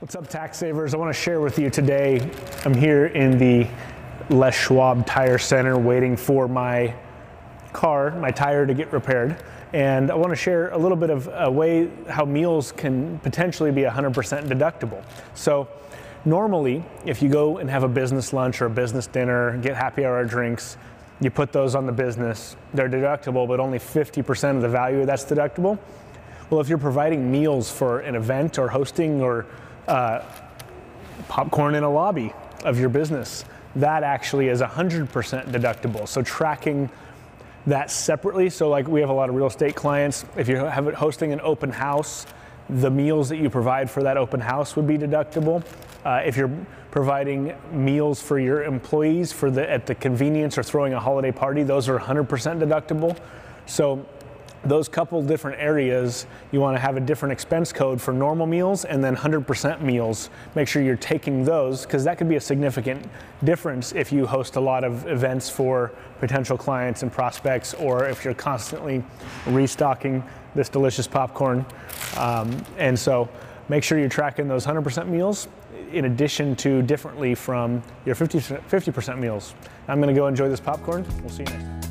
What's up, tax savers? I want to share with you today. I'm here in the Les Schwab Tire Center waiting for my car, my tire to get repaired. And I want to share a little bit of a way how meals can potentially be 100% deductible. So, normally, if you go and have a business lunch or a business dinner, get happy hour drinks, you put those on the business, they're deductible, but only 50% of the value that's deductible. Well, if you're providing meals for an event or hosting or uh, popcorn in a lobby of your business. That actually is 100% deductible. So tracking that separately. So like we have a lot of real estate clients. If you have it hosting an open house, the meals that you provide for that open house would be deductible. Uh, if you're providing meals for your employees for the at the convenience or throwing a holiday party, those are 100% deductible. So those couple different areas, you want to have a different expense code for normal meals and then 100% meals. Make sure you're taking those because that could be a significant difference if you host a lot of events for potential clients and prospects, or if you're constantly restocking this delicious popcorn. Um, and so make sure you're tracking those 100% meals in addition to differently from your 50, 50% meals. I'm going to go enjoy this popcorn. We'll see you next time.